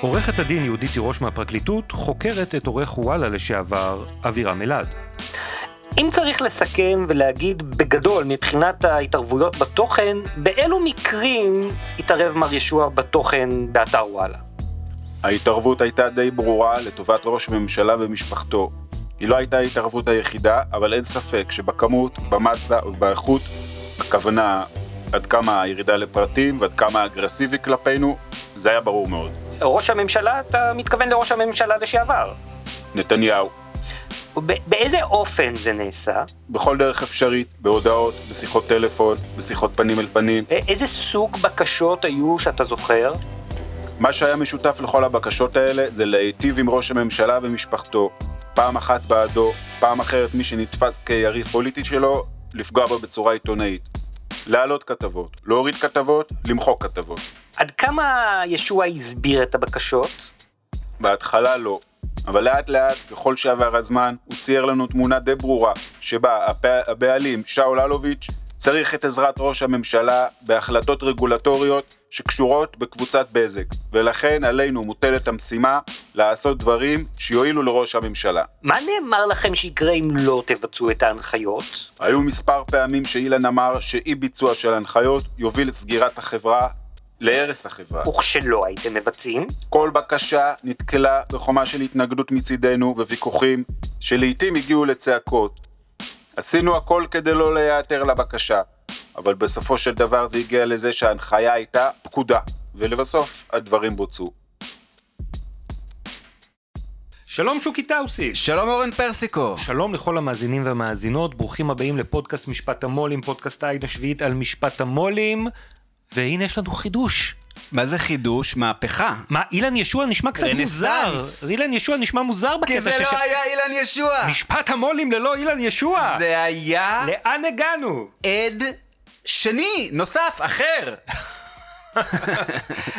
עורכת הדין יהודית תירוש מהפרקליטות חוקרת את עורך וואלה לשעבר אבירם אלעד. אם צריך לסכם ולהגיד בגדול מבחינת ההתערבויות בתוכן, באילו מקרים התערב מר ישוע בתוכן באתר וואלה? ההתערבות הייתה די ברורה לטובת ראש הממשלה ומשפחתו. היא לא הייתה ההתערבות היחידה, אבל אין ספק שבכמות, במסה ובאיכות, הכוונה עד כמה הירידה לפרטים ועד כמה אגרסיבי כלפינו, זה היה ברור מאוד. ראש הממשלה, אתה מתכוון לראש הממשלה לשעבר. נתניהו, באיזה אופן זה נעשה? בכל דרך אפשרית, בהודעות, בשיחות טלפון, בשיחות פנים אל פנים. איזה סוג בקשות היו שאתה זוכר? מה שהיה משותף לכל הבקשות האלה זה להיטיב עם ראש הממשלה ומשפחתו. פעם אחת בעדו, פעם אחרת מי שנתפס כיריב פוליטי שלו, לפגוע בו בצורה עיתונאית. להעלות כתבות, להוריד כתבות, למחוק כתבות. עד כמה ישוע הסביר את הבקשות? בהתחלה לא, אבל לאט לאט, ככל שעבר הזמן, הוא צייר לנו תמונה די ברורה, שבה הבעלים, שאול אלוביץ', צריך את עזרת ראש הממשלה בהחלטות רגולטוריות שקשורות בקבוצת בזק, ולכן עלינו מוטלת המשימה לעשות דברים שיועילו לראש הממשלה. מה נאמר לכם שיקרה אם לא תבצעו את ההנחיות? היו מספר פעמים שאילן אמר שאי ביצוע של הנחיות יוביל לסגירת החברה להרס החברה. וכשלא הייתם מבצעים? כל בקשה נתקלה בחומה של התנגדות מצידנו וויכוחים שלעיתים הגיעו לצעקות. עשינו הכל כדי לא להיעתר לבקשה, אבל בסופו של דבר זה הגיע לזה שההנחיה הייתה פקודה, ולבסוף הדברים בוצעו. שלום שוקי טאוסי. שלום אורן פרסיקו. שלום לכל המאזינים והמאזינות, ברוכים הבאים לפודקאסט משפט המו"לים, פודקאסט העין השביעית על משפט המו"לים. והנה יש לנו חידוש. מה זה חידוש? מהפכה. מה, אילן ישוע נשמע קצת מוזר. אילן ישוע נשמע מוזר בקטע כי זה לא היה אילן ישוע. משפט המו"לים ללא אילן ישוע. זה היה... לאן הגענו? עד שני, נוסף, אחר.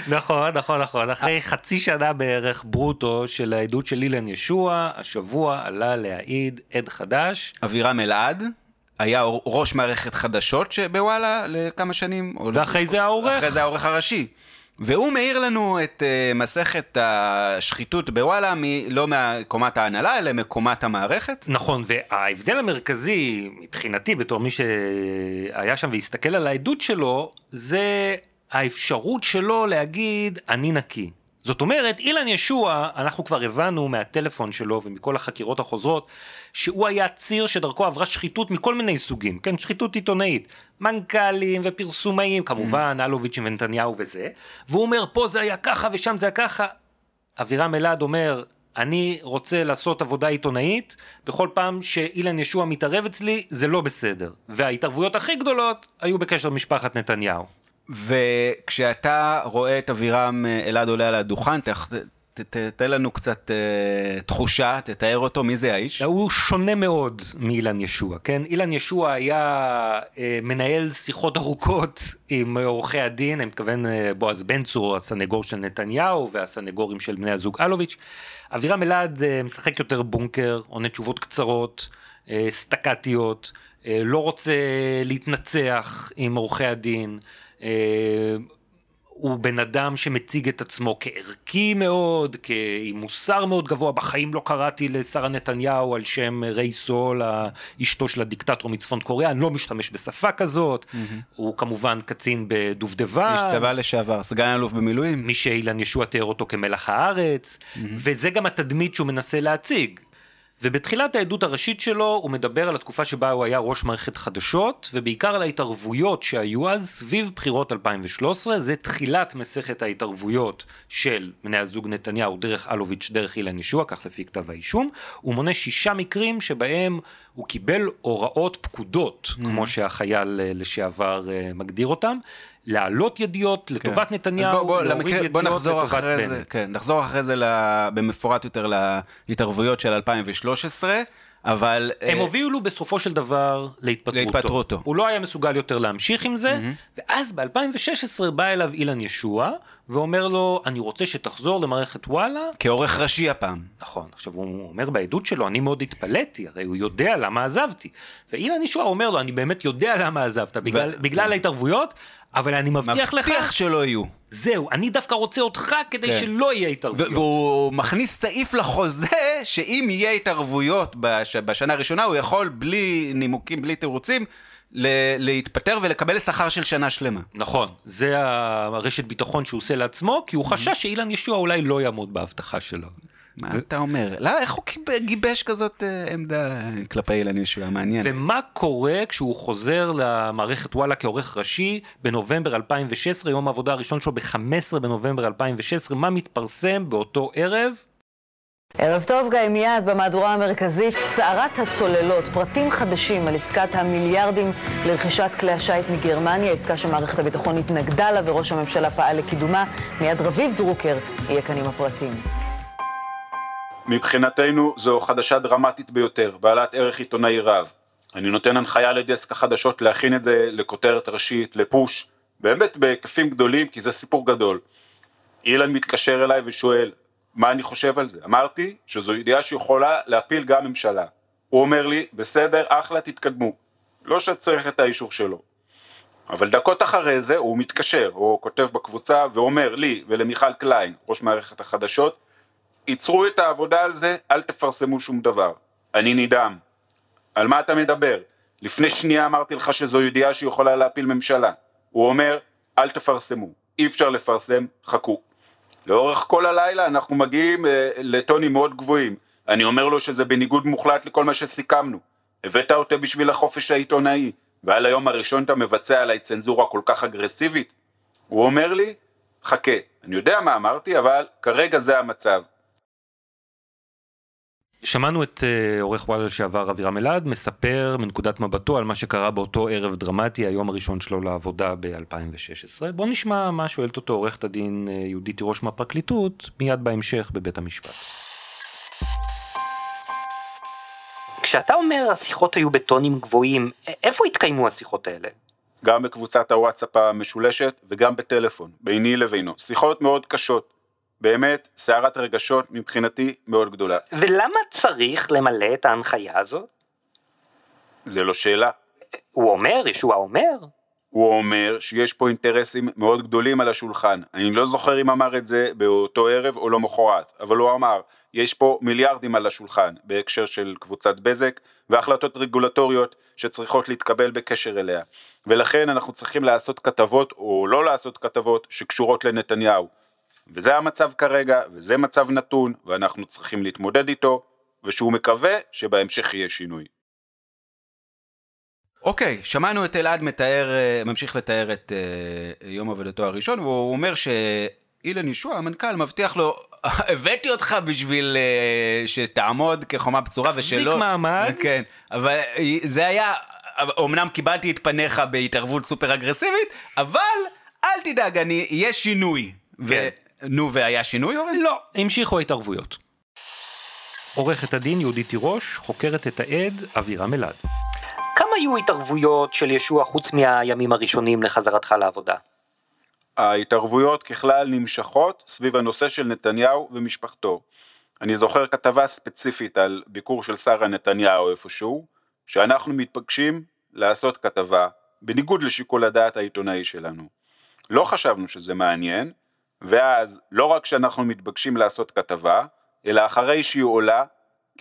נכון, נכון, נכון. אחרי חצי שנה בערך ברוטו של העדות של אילן ישוע, השבוע עלה להעיד עד חדש. אבירם אלעד. היה ראש מערכת חדשות בוואלה לכמה שנים. ואחרי זה העורך. אחרי זה העורך הראשי. והוא מאיר לנו את uh, מסכת השחיתות בוואלה, מ- לא מקומת ההנהלה, אלא מקומת המערכת. נכון, וההבדל המרכזי, מבחינתי, בתור מי שהיה שם והסתכל על העדות שלו, זה האפשרות שלו להגיד, אני נקי. זאת אומרת, אילן ישוע, אנחנו כבר הבנו מהטלפון שלו ומכל החקירות החוזרות, שהוא היה ציר שדרכו עברה שחיתות מכל מיני סוגים, כן, שחיתות עיתונאית, מנכ"לים ופרסומאים, כמובן, mm. אלוביץ' ונתניהו וזה, והוא אומר, פה זה היה ככה ושם זה היה ככה. אבירם אלעד אומר, אני רוצה לעשות עבודה עיתונאית, בכל פעם שאילן ישוע מתערב אצלי, זה לא בסדר. וההתערבויות הכי גדולות היו בקשר למשפחת נתניהו. וכשאתה רואה את אבירם אה, אלעד עולה על הדוכן, תתן לנו קצת uh, תחושה, תתאר אותו, מי זה האיש? הוא שונה מאוד מאילן ישוע, כן? אילן ישוע היה uh, מנהל שיחות ארוכות עם עורכי הדין, אני מתכוון uh, בועז בן צור, הסנגור של נתניהו והסנגורים של בני הזוג אלוביץ'. אבירם אלעד uh, משחק יותר בונקר, עונה תשובות קצרות, uh, סטקטיות, uh, לא רוצה להתנצח עם עורכי הדין. Uh, הוא בן אדם שמציג את עצמו כערכי מאוד, עם מוסר מאוד גבוה, בחיים לא קראתי לשרה נתניהו על שם ריי סול, אשתו של הדיקטטור מצפון קוריאה, אני לא משתמש בשפה כזאת, mm-hmm. הוא כמובן קצין בדובדבן. איש צבא לשעבר, סגן אלוף במילואים. מי שאילן ישוע תיאר אותו כמלח הארץ, mm-hmm. וזה גם התדמית שהוא מנסה להציג. ובתחילת העדות הראשית שלו הוא מדבר על התקופה שבה הוא היה ראש מערכת חדשות, ובעיקר על ההתערבויות שהיו אז סביב בחירות 2013, זה תחילת מסכת ההתערבויות של בני הזוג נתניהו דרך אלוביץ' דרך אילן ישוע, כך לפי כתב האישום, הוא מונה שישה מקרים שבהם הוא קיבל הוראות פקודות, mm. כמו שהחייל אה, לשעבר אה, מגדיר אותם, להעלות ידיעות לטובת כן. נתניהו, בוא, בוא, להוריד למקרה, ידיעות בוא נחזור לטובת אחרי זה, בנט. כן, נחזור אחרי זה במפורט יותר להתערבויות של 2013, אבל... הם אה, הובילו בסופו של דבר להתפטרותו. להתפטרותו. הוא לא היה מסוגל יותר להמשיך עם זה, ואז ב-2016 בא אליו אילן ישוע, ואומר לו, אני רוצה שתחזור למערכת וואלה. כעורך ראשי הפעם. נכון, עכשיו הוא אומר בעדות שלו, אני מאוד התפלאתי, הרי הוא יודע למה עזבתי. ואילן ישוע אומר לו, אני באמת יודע למה עזבת, בגלל, בגלל ההתערבויות, אבל אני מבטיח לך, מבטיח שלא יהיו. זהו, אני דווקא רוצה אותך כדי כן. שלא יהיה התערבויות. והוא מכניס סעיף לחוזה שאם יהיה התערבויות בש- בשנה הראשונה, הוא יכול בלי נימוקים, בלי תירוצים, ל- להתפטר ולקבל שכר של שנה שלמה. נכון, זה הרשת ביטחון שהוא עושה לעצמו, כי הוא חשש שאילן ישוע אולי לא יעמוד בהבטחה שלו. מה אתה אומר? לא, איך הוא גיב- גיבש כזאת אה, עמדה כלפי אילן ישוע? מעניין. ומה קורה כשהוא חוזר למערכת וואלה כעורך ראשי בנובמבר 2016, יום העבודה הראשון שלו ב-15 בנובמבר 2016, מה מתפרסם באותו ערב? ערב טוב, גיא, מיד במהדורה המרכזית, סערת הצוללות, פרטים חדשים על עסקת המיליארדים לרכישת כלי השיט מגרמניה, עסקה שמערכת הביטחון התנגדה לה וראש הממשלה פעל לקידומה. מיד רביב דרוקר יהיה כאן עם הפרטים. מבחינתנו זו חדשה דרמטית ביותר, בעלת ערך עיתונאי רב. אני נותן הנחיה לדסק החדשות להכין את זה לכותרת ראשית, לפוש, באמת בהיקפים גדולים, כי זה סיפור גדול. אילן מתקשר אליי ושואל, מה אני חושב על זה? אמרתי שזו ידיעה שיכולה להפיל גם ממשלה. הוא אומר לי, בסדר, אחלה, תתקדמו. לא שצריך את האישור שלו. אבל דקות אחרי זה הוא מתקשר, או כותב בקבוצה ואומר לי ולמיכל קליין, ראש מערכת החדשות, עצרו את העבודה על זה, אל תפרסמו שום דבר. אני נדהם. על מה אתה מדבר? לפני שנייה אמרתי לך שזו ידיעה שיכולה להפיל ממשלה. הוא אומר, אל תפרסמו. אי אפשר לפרסם, חכו. לאורך כל הלילה אנחנו מגיעים אה, לטונים מאוד גבוהים. אני אומר לו שזה בניגוד מוחלט לכל מה שסיכמנו. הבאת אותי בשביל החופש העיתונאי, ועל היום הראשון אתה מבצע עליי צנזורה כל כך אגרסיבית? הוא אומר לי, חכה, אני יודע מה אמרתי, אבל כרגע זה המצב. שמענו את uh, עורך וואלה לשעבר אבירם אלעד מספר מנקודת מבטו על מה שקרה באותו ערב דרמטי, היום הראשון שלו לעבודה ב-2016. בואו נשמע מה שואלת אותו עורכת הדין uh, יהודית תירוש מהפרקליטות, מיד בהמשך בבית המשפט. כשאתה אומר השיחות היו בטונים גבוהים, איפה התקיימו השיחות האלה? גם בקבוצת הוואטסאפ המשולשת וגם בטלפון, ביני לבינו. שיחות מאוד קשות. באמת, סערת רגשות מבחינתי מאוד גדולה. ולמה צריך למלא את ההנחיה הזאת? זה לא שאלה. הוא אומר, ישוע אומר, הוא אומר שיש פה אינטרסים מאוד גדולים על השולחן. אני לא זוכר אם אמר את זה באותו ערב או למחרת, אבל הוא אמר, יש פה מיליארדים על השולחן בהקשר של קבוצת בזק והחלטות רגולטוריות שצריכות להתקבל בקשר אליה. ולכן אנחנו צריכים לעשות כתבות או לא לעשות כתבות שקשורות לנתניהו. וזה המצב כרגע, וזה מצב נתון, ואנחנו צריכים להתמודד איתו, ושהוא מקווה שבהמשך יהיה שינוי. אוקיי, שמענו את אלעד מתאר, אה, ממשיך לתאר את אה, יום עבודתו הראשון, והוא אומר שאילן ישוע, המנכ"ל, מבטיח לו, הבאתי אותך בשביל אה, שתעמוד כחומה בצורה תחזיק ושלא... מעמד. כן, אבל זה היה, אמנם קיבלתי את פניך בהתערבות סופר אגרסיבית, אבל אל תדאג, אני, יהיה שינוי. כן. ו... נו, והיה שינוי, אורן? לא, המשיכו ההתערבויות. עורכת הדין יהודית תירוש חוקרת את העד אבירם אלעד. כמה היו התערבויות של ישוע חוץ מהימים הראשונים לחזרתך לעבודה? ההתערבויות ככלל נמשכות סביב הנושא של נתניהו ומשפחתו. אני זוכר כתבה ספציפית על ביקור של שרה נתניהו איפשהו, שאנחנו מתפגשים לעשות כתבה בניגוד לשיקול הדעת העיתונאי שלנו. לא חשבנו שזה מעניין, ואז לא רק שאנחנו מתבקשים לעשות כתבה, אלא אחרי שהיא עולה,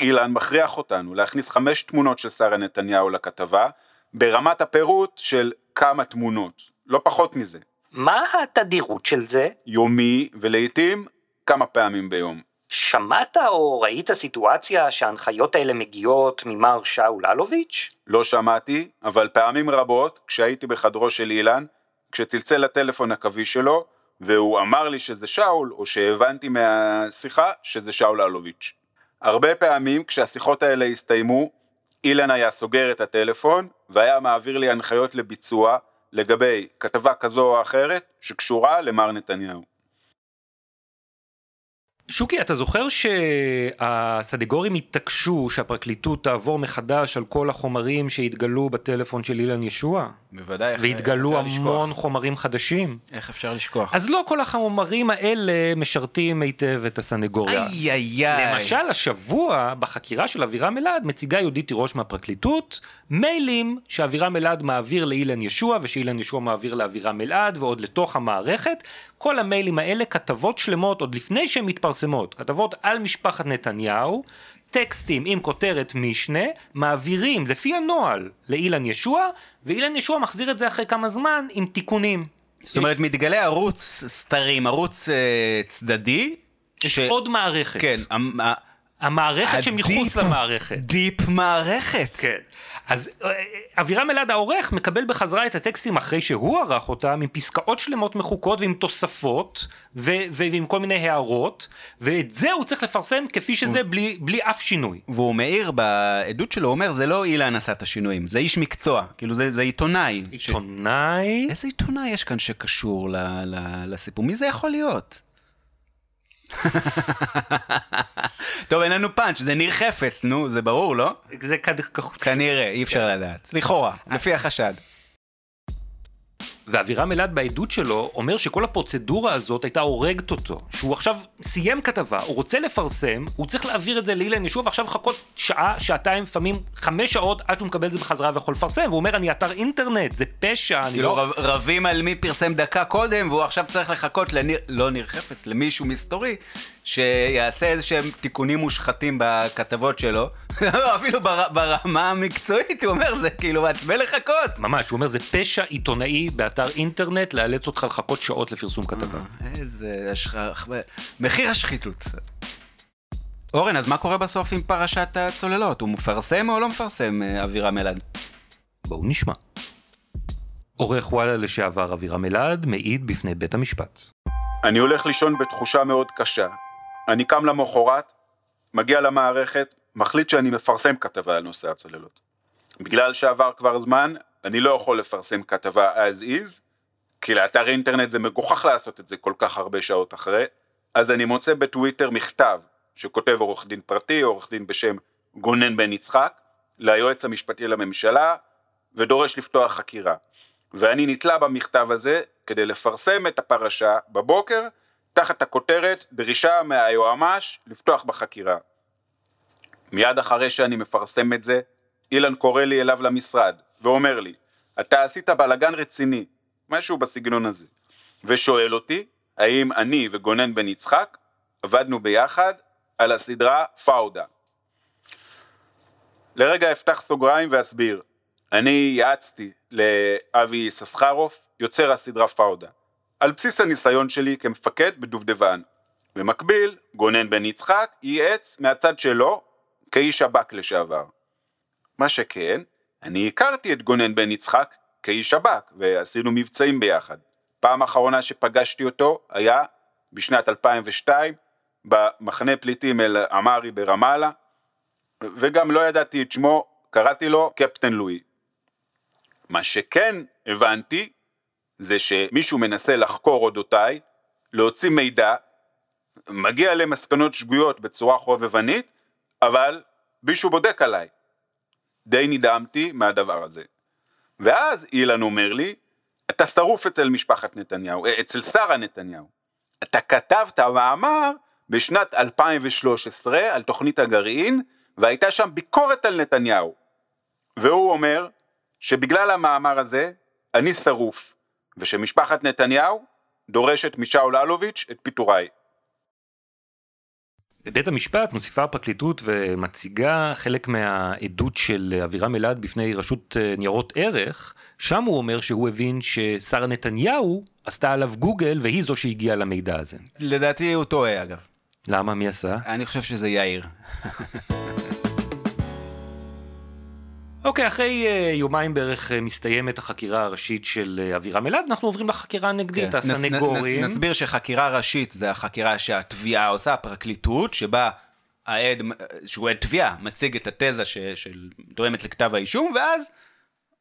אילן מכריח אותנו להכניס חמש תמונות של שרה נתניהו לכתבה, ברמת הפירוט של כמה תמונות, לא פחות מזה. מה התדירות של זה? יומי ולעיתים כמה פעמים ביום. שמעת או ראית סיטואציה שההנחיות האלה מגיעות ממר שאול אלוביץ'? לא שמעתי, אבל פעמים רבות, כשהייתי בחדרו של אילן, כשצלצל לטלפון הקווי שלו, והוא אמר לי שזה שאול, או שהבנתי מהשיחה שזה שאול אלוביץ'. הרבה פעמים כשהשיחות האלה הסתיימו, אילן היה סוגר את הטלפון, והיה מעביר לי הנחיות לביצוע, לגבי כתבה כזו או אחרת שקשורה למר נתניהו. שוקי, אתה זוכר שהסנגורים התעקשו שהפרקליטות תעבור מחדש על כל החומרים שהתגלו בטלפון של אילן ישוע? בוודאי. והתגלו המון לשכוח? חומרים חדשים? איך אפשר לשכוח? אז לא כל החומרים האלה משרתים היטב את הסנגוריה. איי איי איי. למשל, השבוע, בחקירה של אבירם אלעד, מציגה יהודית תירוש מהפרקליטות, מיילים שאבירם אלעד מעביר לאילן ישוע, ושאילן ישוע מעביר לאבירם אלעד, ועוד לתוך המערכת. כל המיילים האלה כתבות שלמות, עוד לפני שהן מתפרסמות, כתבות על משפחת נתניהו, טקסטים עם כותרת משנה, מעבירים לפי הנוהל לאילן ישוע, ואילן ישוע מחזיר את זה אחרי כמה זמן עם תיקונים. זאת אומרת, מתגלה ערוץ סתרים, ערוץ אה, צדדי. יש ש- עוד מערכת. כן, המערכת שמחוץ למערכת. דיפ מערכת. כן. אז אה, אבירם אלעד העורך מקבל בחזרה את הטקסטים אחרי שהוא ערך אותם עם פסקאות שלמות מחוקות ועם תוספות ו- ועם כל מיני הערות ואת זה הוא צריך לפרסם כפי שזה בלי, בלי אף שינוי. והוא מעיר בעדות שלו, הוא אומר, זה לא אילן עשה את השינויים, זה איש מקצוע. כאילו, זה, זה עיתונאי. ש- עיתונאי, איזה עיתונאי יש כאן שקשור ל, ל, לסיפור? מי זה יכול להיות? טוב, אין לנו פאנץ', זה ניר חפץ, נו, זה ברור, לא? זה כנראה, אי אפשר לדעת. לכאורה, לפי החשד. ואבירם אלעד בעדות שלו אומר שכל הפרוצדורה הזאת הייתה הורגת אותו. שהוא עכשיו סיים כתבה, הוא רוצה לפרסם, הוא צריך להעביר את זה לאילן ישוע ועכשיו לחכות שעה, שעתיים, לפעמים חמש שעות עד שהוא מקבל את זה בחזרה ויכול לפרסם. והוא אומר, אני אתר אינטרנט, זה פשע, אני כאילו, לא... רב, רבים על מי פרסם דקה קודם, והוא עכשיו צריך לחכות לניר, לא ניר חפץ, למישהו מסתורי, שיעשה איזה שהם תיקונים מושחתים בכתבות שלו. לא, אפילו בר, ברמה המקצועית, הוא אומר, זה כאילו מעצבן לחכות. ממש, הוא אומר, זה פשע עיתונאי באתר אינטרנט לאלץ אותך לחכות שעות לפרסום כתבה. איזה השכח... מחיר השחיתות. אורן, אז מה קורה בסוף עם פרשת הצוללות? הוא מפרסם או לא מפרסם, אה, אבירם אלעד? בואו נשמע. עורך וואלה לשעבר אבירם אלעד מעיד בפני בית המשפט. אני הולך לישון בתחושה מאוד קשה. אני קם למחרת, מגיע למערכת, מחליט שאני מפרסם כתבה על נושא הצוללות. בגלל שעבר כבר זמן, אני לא יכול לפרסם כתבה as is, כי לאתר אינטרנט זה מגוחך לעשות את זה כל כך הרבה שעות אחרי, אז אני מוצא בטוויטר מכתב שכותב עורך דין פרטי, עורך דין בשם גונן בן יצחק, ליועץ המשפטי לממשלה, ודורש לפתוח חקירה. ואני נתלה במכתב הזה כדי לפרסם את הפרשה בבוקר, תחת הכותרת דרישה מהיועמ"ש לפתוח בחקירה. מיד אחרי שאני מפרסם את זה, אילן קורא לי אליו למשרד, ואומר לי, אתה עשית בלאגן רציני, משהו בסגנון הזה, ושואל אותי, האם אני וגונן בן יצחק עבדנו ביחד על הסדרה פאודה. לרגע אפתח סוגריים ואסביר, אני יעצתי לאבי יששכרוף, יוצר הסדרה פאודה, על בסיס הניסיון שלי כמפקד בדובדבן. במקביל, גונן בן יצחק ייעץ מהצד שלו כאיש שב"כ לשעבר. מה שכן, אני הכרתי את גונן בן יצחק כאיש שב"כ, ועשינו מבצעים ביחד. פעם אחרונה שפגשתי אותו היה בשנת 2002 במחנה פליטים אל עמארי ברמאללה, וגם לא ידעתי את שמו, קראתי לו קפטן לואי. מה שכן הבנתי זה שמישהו מנסה לחקור אודותיי, להוציא מידע, מגיע למסקנות שגויות בצורה חובבנית, אבל מישהו בודק עליי. די נדהמתי מהדבר הזה. ואז אילן אומר לי, אתה שרוף אצל משפחת נתניהו, אה, אצל שרה נתניהו. אתה כתבת מאמר בשנת 2013 על תוכנית הגרעין, והייתה שם ביקורת על נתניהו. והוא אומר שבגלל המאמר הזה אני שרוף, ושמשפחת נתניהו דורשת משאול אלוביץ' את פיטוריי. בבית המשפט מוסיפה הפרקליטות ומציגה חלק מהעדות של אבירם אלעד בפני רשות אה, ניירות ערך, שם הוא אומר שהוא הבין ששרה נתניהו עשתה עליו גוגל והיא זו שהגיעה למידע הזה. לדעתי הוא טועה, אגב. למה? מי עשה? אני חושב שזה יאיר. אוקיי, אחרי uh, יומיים בערך uh, מסתיימת החקירה הראשית של uh, אבירם אלעד, אנחנו עוברים לחקירה הנגדית, כן. נס- הסנגורים. נס- נסביר שחקירה ראשית זה החקירה שהתביעה עושה, הפרקליטות, שבה העד, שהוא עד תביעה, מציג את התזה ש- של תואמת לכתב האישום, ואז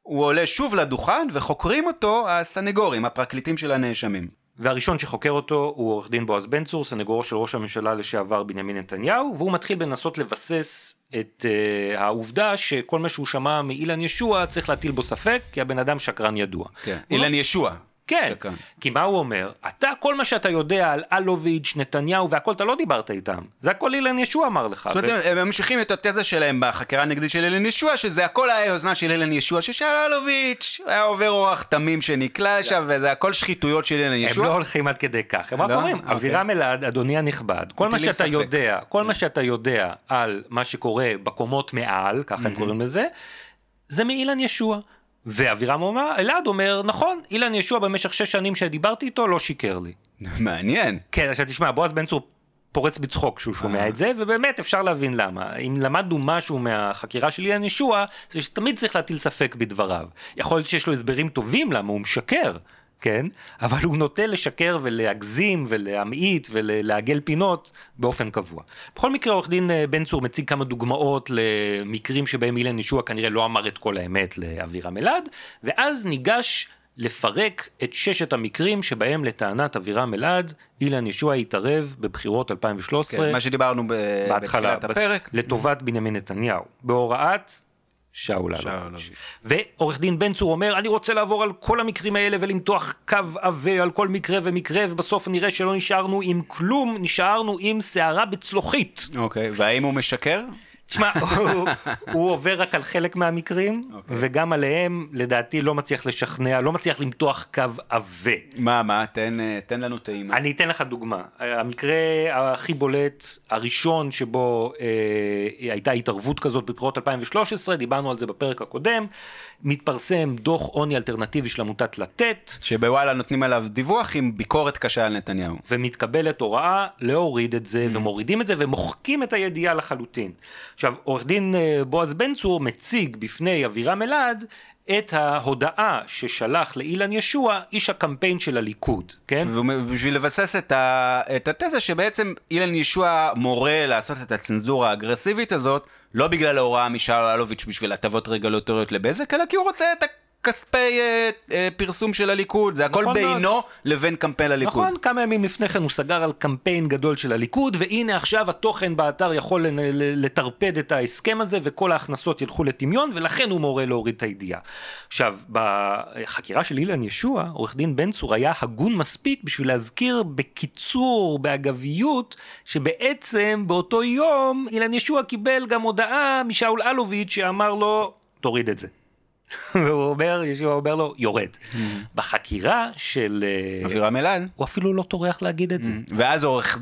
הוא עולה שוב לדוכן וחוקרים אותו הסנגורים, הפרקליטים של הנאשמים. והראשון שחוקר אותו הוא עורך דין בועז בן צור, סנגורו של ראש הממשלה לשעבר בנימין נתניהו, והוא מתחיל בנסות לבסס את uh, העובדה שכל מה שהוא שמע מאילן ישוע צריך להטיל בו ספק, כי הבן אדם שקרן ידוע. כן. הוא אילן ישוע. כן, שקרן. כי מה הוא אומר? אתה, כל מה שאתה יודע על אלוביץ', נתניהו והכל, אתה לא דיברת איתם. זה הכל אילן ישוע אמר לך. זאת אומרת, הם- הם ממשיכים את התזה שלהם בחקירה הנגדית של אילן ישוע, שזה הכל היה יוזמה של אילן ישוע, ששאל אלוביץ', היה עובר אורח תמים שנקלע שם, וזה הכל שחיתויות של אילן הם ישוע. לא הולכים עד כדי כך, הם רק לא? אומרים, אוקיי. אבירם אלעד, אדוני הנכבד, כל מה שאתה ספק. יודע, כל מה שאתה יודע על מה שקורה בקומות מעל, ככה הם קוראים לזה, זה מאילן ישוע. ואבירם אומר, אלעד אומר, נכון, אילן ישוע במשך שש שנים שדיברתי איתו לא שיקר לי. מעניין. כן, עכשיו תשמע, בועז בן צור פורץ בצחוק כשהוא שומע את זה, ובאמת אפשר להבין למה. אם למדנו משהו מהחקירה של אילן ישוע, זה שתמיד צריך להטיל ספק בדבריו. יכול להיות שיש לו הסברים טובים למה הוא משקר, כן? אבל הוא נוטה לשקר ולהגזים ולהמעיט ולעגל פינות באופן קבוע. בכל מקרה, עורך דין אה, בן צור מציג כמה דוגמאות למקרים שבהם אילן ישוע כנראה לא אמר את כל האמת לאבירם אלעד, ואז ניגש לפרק את ששת המקרים שבהם לטענת אבירם אלעד, אילן ישוע התערב בבחירות 2013, כן, מה שדיברנו ב- בהתחלה, בתחילת הפרק. לטובת בנימין נתניהו, בהוראת שאול שאול אלוביץ'. ועורך דין בן צור אומר, אני רוצה לעבור על כל המקרים האלה ולמתוח קו עבה על כל מקרה ומקרה, ובסוף נראה שלא נשארנו עם כלום, נשארנו עם שערה בצלוחית. אוקיי, והאם הוא משקר? תשמע, הוא, הוא עובר רק על חלק מהמקרים, אוקיי. וגם עליהם, לדעתי, לא מצליח לשכנע, לא מצליח למתוח קו עבה. מה, מה, תן, אה, תן לנו טעימה. אני אתן לך דוגמה. המקרה הכי בולט, הראשון שבו אה, הייתה התערבות כזאת בבחירות 2013, דיברנו על זה בפרק הקודם, מתפרסם דוח עוני אלטרנטיבי של עמותת לתת, שבוואלה נותנים עליו דיווח עם ביקורת קשה על נתניהו. ומתקבלת הוראה להוריד את זה, ומורידים את זה, ומוחקים את הידיעה לחלוטין. עכשיו, עורך דין אה, בועז בן צור מציג בפני אבירם אלעד את ההודעה ששלח לאילן ישוע, איש הקמפיין של הליכוד, כן? ובשביל לבסס את, ה... את התזה שבעצם אילן ישוע מורה לעשות את הצנזורה האגרסיבית הזאת, לא בגלל ההוראה משאול אלוביץ' בשביל הטבות רגולטוריות לבזק, אלא כי הוא רוצה את הכספי אה, אה, פרסום של הליכוד, זה הכל נכון מאוד. בינו לבין קמפיין הליכוד. נכון, כמה ימים לפני כן הוא סגר על קמפיין גדול של הליכוד, והנה עכשיו התוכן באתר יכול לטרפד את ההסכם הזה, וכל ההכנסות ילכו לטמיון, ולכן הוא מורה להוריד את הידיעה. עכשיו, בחקירה של אילן ישוע, עורך דין בן צור היה הגון מספיק בשביל להזכיר בקיצור, באגביות, שבעצם באותו יום אילן ישוע קיבל גם הודעה משאול אלוביץ' שאמר לו, תוריד את זה. והוא אומר, ישוע אומר לו, יורד. בחקירה של... אה, אבירם אלעד. הוא אפילו לא טורח להגיד את זה. ואז עורך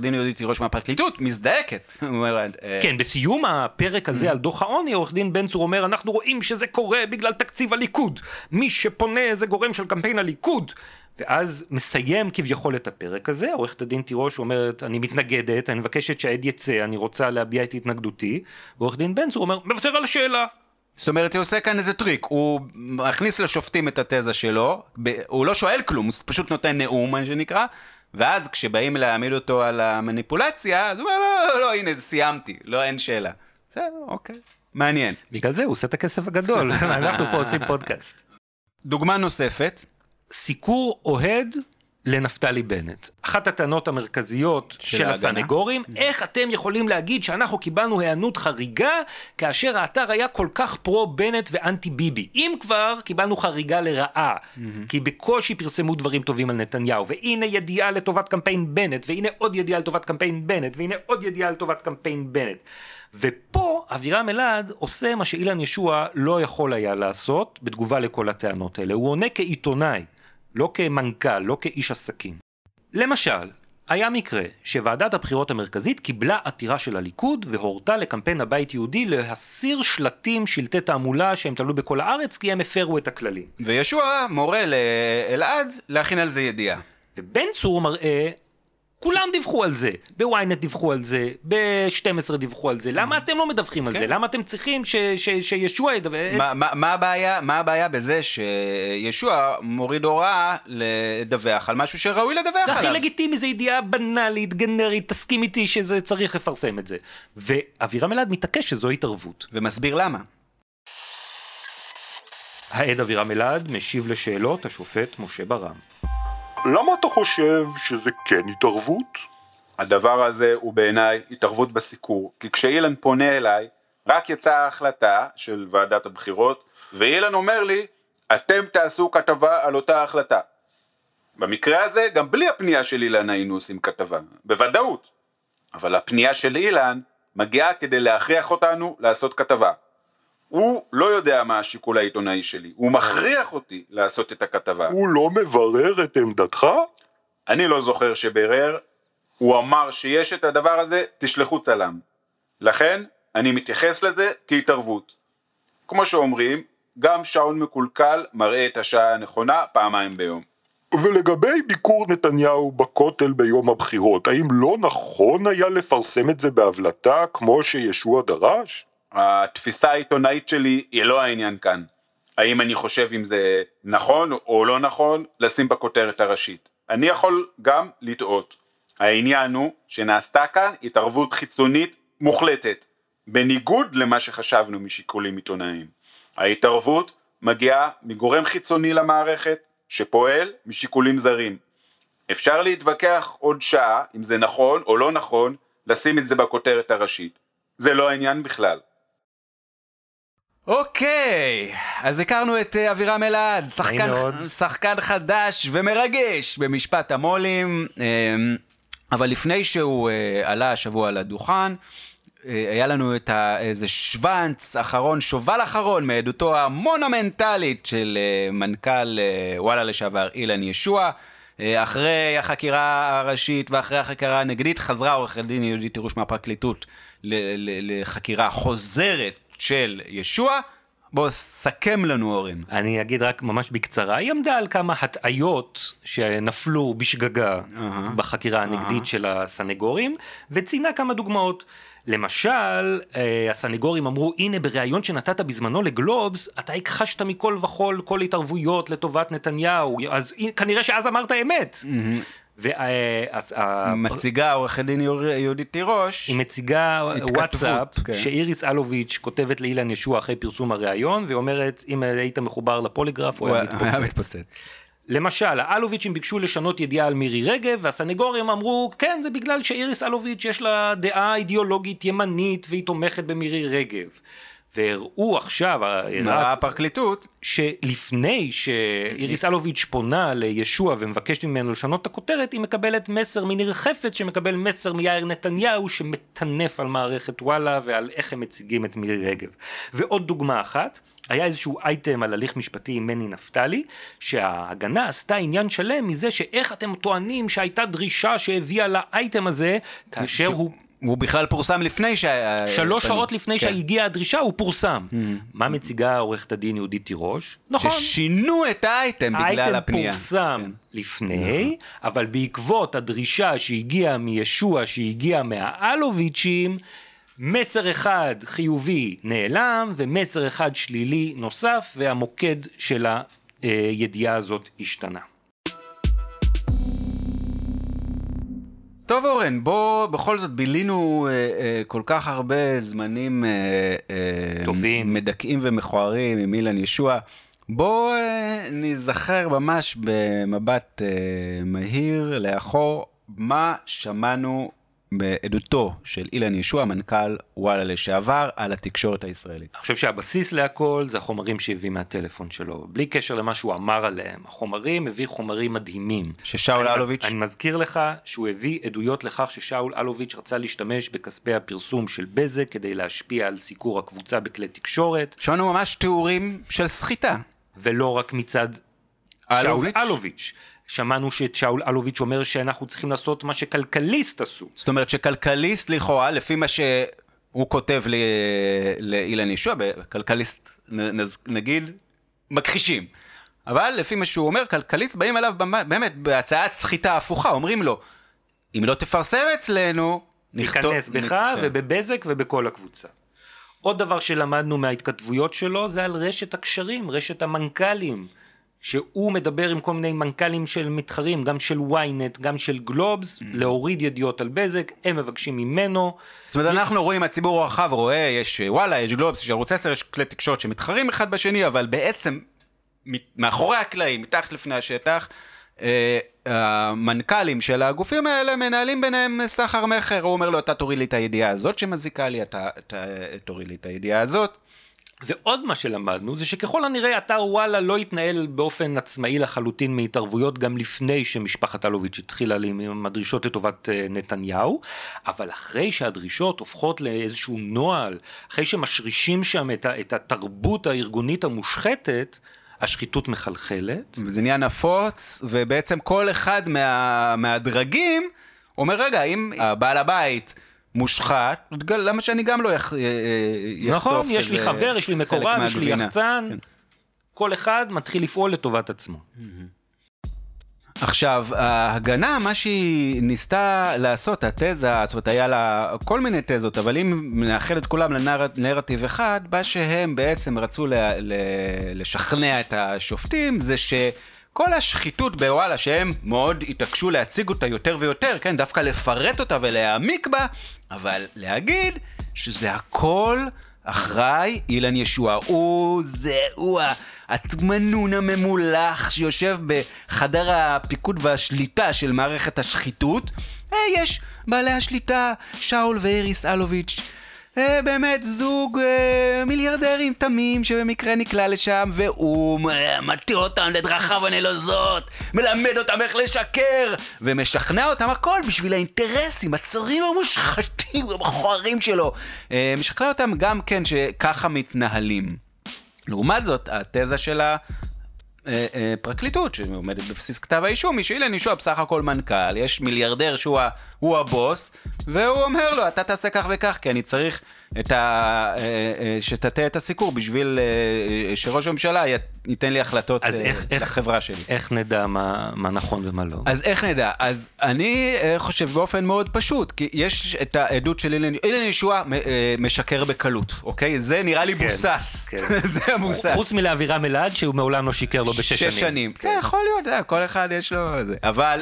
דין, יהודית תירוש מהפרקליטות מזדעקת. אה, כן, בסיום הפרק הזה על דוח העוני, עורך דין בן צור אומר, אנחנו רואים שזה קורה בגלל תקציב הליכוד. מי שפונה זה גורם של קמפיין הליכוד. ואז מסיים כביכול את הפרק הזה, עורכת הדין תירוש אומרת, אני מתנגדת, אני מבקשת שהעד יצא, אני רוצה להביע את התנגדותי. ועורך דין בן צור אומר, מוותר על השאלה. זאת אומרת, הוא עושה כאן איזה טריק, הוא מכניס לשופטים את התזה שלו, ב- הוא לא שואל כלום, הוא פשוט נותן נאום, מה שנקרא, ואז כשבאים להעמיד אותו על המניפולציה, אז הוא אומר, לא, לא, הנה, סיימתי, לא, אין שאלה. בסדר, אוקיי. מעניין. בגלל זה הוא עושה את הכסף הגדול, אנחנו פה עושים פודקאסט. דוגמה נוספת, סיקור אוהד לנפתלי בנט. אחת הטענות המרכזיות של של. הסנגורים, איך אתם יכולים להגיד שאנחנו קיבלנו היענות חריגה כאשר האתר היה כל כך פרו בנט ואנטי ביבי? אם כבר, קיבלנו חריגה לרעה, כי בקושי פרסמו דברים טובים על נתניהו, והנה ידיעה לטובת קמפיין בנט, והנה עוד ידיעה לטובת קמפיין בנט, והנה עוד ידיעה לטובת קמפיין בנט. ופה אבירם אלעד עושה מה שאילן ישוע לא יכול היה לעשות בתגובה לכל הטענות האלה. הוא עונה כעיתונאי, לא כמנכ"ל, לא כאיש עסקים. למשל, היה מקרה שוועדת הבחירות המרכזית קיבלה עתירה של הליכוד והורתה לקמפיין הבית יהודי להסיר שלטים, שלטי תעמולה שהם תלו בכל הארץ כי הם הפרו את הכללים. וישוע מורה לאלעד להכין על זה ידיעה. ובן צור מראה, כולם דיווחו על זה, בוויינט דיווחו על זה, ב-12 דיווחו על זה, למה אתם לא מדווחים על כן. זה? למה אתם צריכים ש- ש- שישוע ידווח? מה, הבעיה, בזה שישוע מוריד הוראה לדווח על משהו שראוי לדווח זה עליו? הכי לגיטימי, זו ידיעה בנאלית, גנרית, תסכים איתי שזה צריך לפרסם את זה. ואבירם אלעד מתעקש שזו התערבות. ומסביר למה. העד אבירם אלעד משיב לשאלות השופט משה ברם. למה אתה חושב שזה כן התערבות? הדבר הזה הוא בעיניי התערבות בסיקור, כי כשאילן פונה אליי, רק יצאה ההחלטה של ועדת הבחירות, ואילן אומר לי, אתם תעשו כתבה על אותה החלטה. במקרה הזה, גם בלי הפנייה של אילן היינו עושים כתבה, בוודאות. אבל הפנייה של אילן מגיעה כדי להכריח אותנו לעשות כתבה. הוא לא יודע מה השיקול העיתונאי שלי, הוא מכריח אותי לעשות את הכתבה. הוא לא מברר את עמדתך? אני לא זוכר שבירר, הוא אמר שיש את הדבר הזה, תשלחו צלם. לכן, אני מתייחס לזה כהתערבות. כמו שאומרים, גם שעון מקולקל מראה את השעה הנכונה פעמיים ביום. ולגבי ביקור נתניהו בכותל ביום הבחירות, האם לא נכון היה לפרסם את זה בהבלטה כמו שישוע דרש? התפיסה העיתונאית שלי היא לא העניין כאן. האם אני חושב אם זה נכון או לא נכון לשים בכותרת הראשית. אני יכול גם לטעות. העניין הוא שנעשתה כאן התערבות חיצונית מוחלטת, בניגוד למה שחשבנו משיקולים עיתונאיים. ההתערבות מגיעה מגורם חיצוני למערכת שפועל משיקולים זרים. אפשר להתווכח עוד שעה אם זה נכון או לא נכון לשים את זה בכותרת הראשית. זה לא העניין בכלל. אוקיי, אז הכרנו את אה, אבירם אלעד, שחקן. שחקן חדש ומרגש במשפט המו"לים, אמ, אבל לפני שהוא אה, עלה השבוע לדוכן, אה, היה לנו את ה- איזה שוונץ אחרון, שובל אחרון מעדותו המונומנטלית של מנכ"ל וואלה לשעבר אילן ישוע. אחרי החקירה הראשית ואחרי החקירה הנגדית חזרה עורכת דין יהודית תירוש מהפרקליטות לחקירה חוזרת של ישוע. בוא, סכם לנו אורן. אני אגיד רק ממש בקצרה, היא עמדה על כמה הטעיות שנפלו בשגגה אהה. בחקירה הנגדית של הסנגורים, וציינה כמה דוגמאות. למשל, אה, הסנגורים אמרו, הנה בריאיון שנתת בזמנו לגלובס, אתה הכחשת מכל וכול כל התערבויות לטובת נתניהו, אז כנראה שאז אמרת אמת. ואז מציגה עורכת דין יהודית תירוש. היא מציגה וואטסאפ כן. שאיריס אלוביץ' כותבת לאילן ישוע אחרי פרסום הריאיון, והיא אומרת, אם היית מחובר לפוליגרף, הוא הוא היה היה. מתפוצץ. למשל, האלוביצ'ים ביקשו לשנות ידיעה על מירי רגב, והסנגורים אמרו, כן, זה בגלל שאיריס אלוביץ' יש לה דעה אידיאולוגית ימנית, והיא תומכת במירי רגב. והראו עכשיו, מה רק הפרקליטות? שלפני שאיריס אלוביץ' פונה לישוע ומבקשת ממנו לשנות את הכותרת, היא מקבלת מסר מניר חפץ שמקבל מסר מיאיר נתניהו שמטנף על מערכת וואלה ועל איך הם מציגים את מירי רגב. ועוד דוגמה אחת, היה איזשהו אייטם על הליך משפטי עם מני נפתלי, שההגנה עשתה עניין שלם מזה שאיך אתם טוענים שהייתה דרישה שהביאה לאייטם הזה, כאשר הוא הוא בכלל פורסם לפני ש... שלוש שעות לפני כן. שהגיעה הדרישה הוא פורסם. מה מציגה עורכת הדין יהודית תירוש? נכון. ששינו את האייטם בגלל האייטם הפנייה. פורסם כן. לפני, אבל בעקבות הדרישה שהגיעה מישוע, שהגיעה מהאלוביצ'ים, מסר אחד חיובי נעלם, ומסר אחד שלילי נוסף, והמוקד של הידיעה הזאת השתנה. טוב אורן, בוא בכל זאת בילינו אה, אה, כל כך הרבה זמנים אה, אה, טובים. מדכאים ומכוערים עם אילן ישוע. בוא אה, ניזכר ממש במבט אה, מהיר לאחור מה שמענו בעדותו של אילן ישוע, מנכ"ל וואלה לשעבר, על התקשורת הישראלית. אני חושב שהבסיס להכל זה החומרים שהביא מהטלפון שלו. בלי קשר למה שהוא אמר עליהם, החומרים הביא חומרים מדהימים. ששאול אלוביץ' אני מזכיר לך שהוא הביא עדויות לכך ששאול אלוביץ' רצה להשתמש בכספי הפרסום של בזק כדי להשפיע על סיקור הקבוצה בכלי תקשורת, שמענו ממש תיאורים של סחיטה. ולא רק מצד? שאול אלוביץ'. שמענו ששאול אלוביץ' אומר שאנחנו צריכים לעשות מה שכלכליסט עשו. זאת אומרת שכלכליסט לכאורה, לפי מה שהוא כותב לאילן ישוע, בכלכליסט נז- נגיד, מכחישים. אבל לפי מה שהוא אומר, כלכליסט באים אליו באמת בהצעת סחיטה הפוכה, אומרים לו, אם לא תפרסם אצלנו, נכתוב... ניכנס בך כן. ובבזק ובכל הקבוצה. עוד דבר שלמדנו מההתכתבויות שלו זה על רשת הקשרים, רשת המנכ"לים. שהוא מדבר עם כל מיני מנכ"לים של מתחרים, גם של ynet, גם של גלובס, Mm. להוריד ידיעות על בזק, הם מבקשים ממנו. זאת אומרת, אנחנו רואים, הציבור הרחב רואה, יש אה, וואלה, יש גלובס, יש ערוץ 10, יש כלי תקשורת שמתחרים אחד בשני, אבל בעצם מאחורי הקלעים, מתחת לפני השטח, אה, המנכ"לים של הגופים האלה מנהלים ביניהם סחר מכר, הוא אומר לו, אתה תוריד לי את הידיעה הזאת שמזיקה לי, אתה, אתה תוריד לי את הידיעה הזאת. ועוד מה שלמדנו זה שככל הנראה אתר וואלה לא התנהל באופן עצמאי לחלוטין מהתערבויות גם לפני שמשפחת אלוביץ' התחילה עם הדרישות לטובת אה, נתניהו, אבל אחרי שהדרישות הופכות לאיזשהו נוהל, אחרי שמשרישים שם את, את התרבות הארגונית המושחתת, השחיתות מחלחלת. זה נהיה נפוץ, ובעצם כל אחד מה, מהדרגים אומר, רגע, אם הבעל הבית... מושחת, למה שאני גם לא יח... יחטוף נכון, יש לי חבר, יש לי מקורב, יש לי יחצן, כן. כל אחד מתחיל לפעול לטובת עצמו. עכשיו, ההגנה, מה שהיא ניסתה לעשות, התזה, זאת אומרת, היה לה כל מיני תזות, אבל אם נאחד את כולם לנרטיב אחד, מה שהם בעצם רצו ל- ל- לשכנע את השופטים, זה ש... כל השחיתות בוואלה, שהם מאוד התעקשו להציג אותה יותר ויותר, כן, דווקא לפרט אותה ולהעמיק בה, אבל להגיד שזה הכל אחראי אילן ישוע. הוא, זה, הוא התמנון הממולח שיושב בחדר הפיקוד והשליטה של מערכת השחיתות. Hey, יש בעלי השליטה, שאול ואיריס אלוביץ'. אה, באמת זוג אה, מיליארדרים תמים שבמקרה נקלע לשם והוא מתיר אותם לדרכיו הנלוזות, מלמד אותם איך לשקר ומשכנע אותם הכל בשביל האינטרסים הצרים המושחתים המכוערים שלו. אה, משכנע אותם גם כן שככה מתנהלים. לעומת זאת, התזה של אה, אה, פרקליטות שעומדת בבסיס כתב האישום היא שאילן ישוע בסך הכל מנכ"ל, יש מיליארדר שהוא הבוס, והוא אומר לו, אתה תעשה כך וכך, כי אני צריך את ה... אה, שתטה את הסיקור בשביל שראש הממשלה ייתן לי החלטות אז איך, לחברה שלי. איך נדע מה, מה נכון ומה לא? אז איך נדע? אז אני חושב באופן מאוד פשוט, כי יש את העדות של אילן, אילן ישוע משקר בקלות, אוקיי? זה נראה לי כן, בוסס. כן. זה המבוסס. חוץ מלאווירם אלעד, שהוא מעולם לא שיקר לו בשש שנים. שש שנים. כן, יכול להיות, כל אחד יש לו זה. אבל...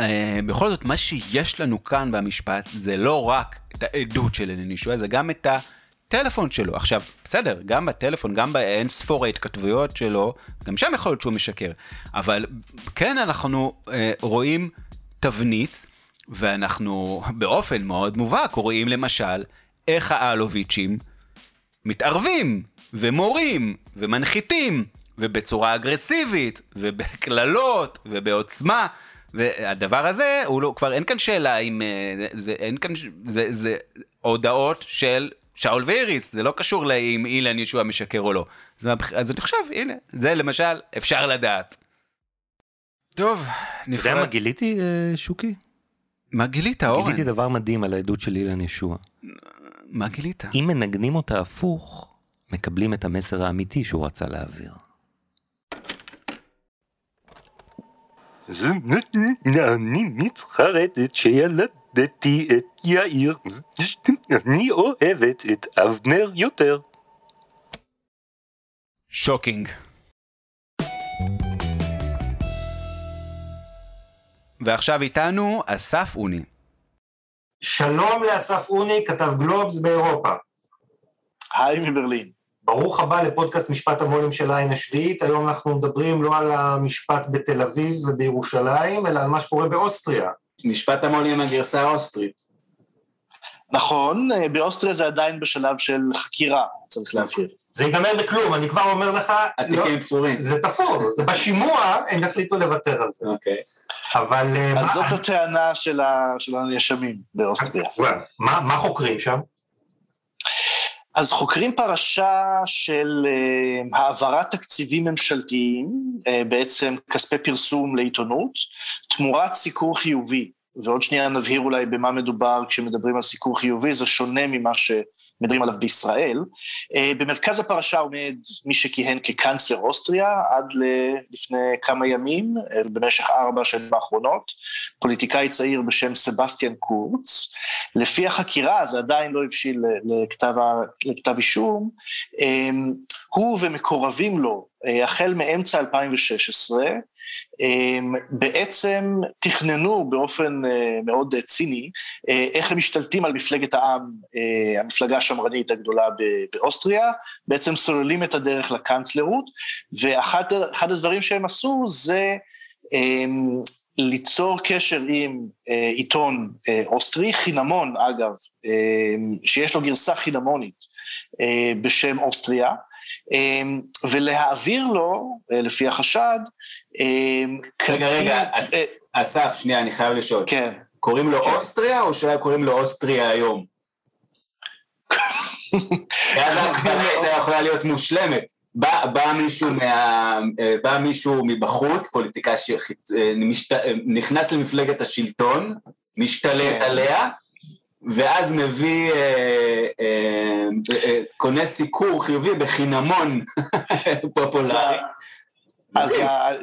אה, בכל זאת, מה שיש לנו כאן במשפט זה לא רק את העדות של אלן ישוע, זה גם את הטלפון שלו. עכשיו, בסדר, גם בטלפון, גם באין ספור ההתכתבויות שלו, גם שם יכול להיות שהוא משקר. אבל כן אנחנו אה, רואים תבנית, ואנחנו באופן מאוד מובהק רואים למשל איך האלוביצ'ים מתערבים ומורים ומנחיתים ובצורה אגרסיבית, ובקללות, ובעוצמה. והדבר הזה, הוא לא, כבר אין כאן שאלה אם, אה, זה, אין כאן, זה, זה הודעות של שאול ואיריס, זה לא קשור לאם אילן ישוע משקר או לא. אז, אז אני חושב, הנה, זה למשל, אפשר לדעת. טוב, נפרד. אתה יודע מה גיליתי, אה, שוקי? מה גילית, אורן? גיליתי דבר מדהים על העדות של אילן ישוע. מה גילית? אם מנגנים אותה הפוך, מקבלים את המסר האמיתי שהוא רצה להעביר. אני מתחרטת שילדתי את יאיר. אני אוהבת את אבנר יותר. Shocking. ועכשיו איתנו אסף אוני. שלום לאסף אוני, כתב גלובס באירופה. היי מברלין. ברוך הבא לפודקאסט משפט המו"לים של העין השביעית. היום אנחנו מדברים לא על המשפט בתל אביב ובירושלים, אלא על מה שקורה באוסטריה. משפט המו"לים הגרסה האוסטרית. נכון, אה, באוסטריה זה עדיין בשלב של חקירה, צריך להבהיר. זה ייגמר בכלום, אני כבר אומר לך... התיקים לא, תפורים. זה תפור, זה בשימוע, הם יחליטו לוותר על זה. אוקיי. אבל... אה, אז מה... זאת הטענה של, ה... של הנאשמים באוסטריה. מה, מה חוקרים שם? אז חוקרים פרשה של uh, העברת תקציבים ממשלתיים, uh, בעצם כספי פרסום לעיתונות, תמורת סיקור חיובי. ועוד שנייה נבהיר אולי במה מדובר כשמדברים על סיקור חיובי, זה שונה ממה ש... מדברים עליו בישראל. אה, במרכז הפרשה עומד מי שכיהן כקאנצלר אוסטריה עד לפני כמה ימים, אה, במשך ארבע השנים האחרונות, פוליטיקאי צעיר בשם סבסטיאן קורץ. לפי החקירה, זה עדיין לא הבשיל לכתב, לכתב אישום, אה, הוא ומקורבים לו, החל מאמצע 2016, הם בעצם תכננו באופן אה, מאוד ציני אה, איך הם משתלטים על מפלגת העם, אה, המפלגה השמרנית הגדולה באוסטריה, בעצם סוללים את הדרך לקאנצלרות, ואחד הדברים שהם עשו זה הם, ליצור קשר עם אה, עיתון אה, אוסטרי, חינמון אגב, אה, שיש לו גרסה חינמונית אה, בשם אוסטריה, אה, ולהעביר לו, אה, לפי החשד, אה, רגע, רגע, כספית, אה, אסף, שנייה, אני חייב לשאול. כן. קוראים לו כן. אוסטריה או שאולי קוראים לו אוסטריה היום? ואז ההקבלה הייתה יכולה להיות מושלמת. בא, בא, מישהו מה, אה, בא מישהו מבחוץ, פוליטיקאי שנכנס למפלגת השלטון, משתלט כן. עליה, ואז מביא, אה, אה, אה, קונה סיקור חיובי בחינמון פופולרי. אז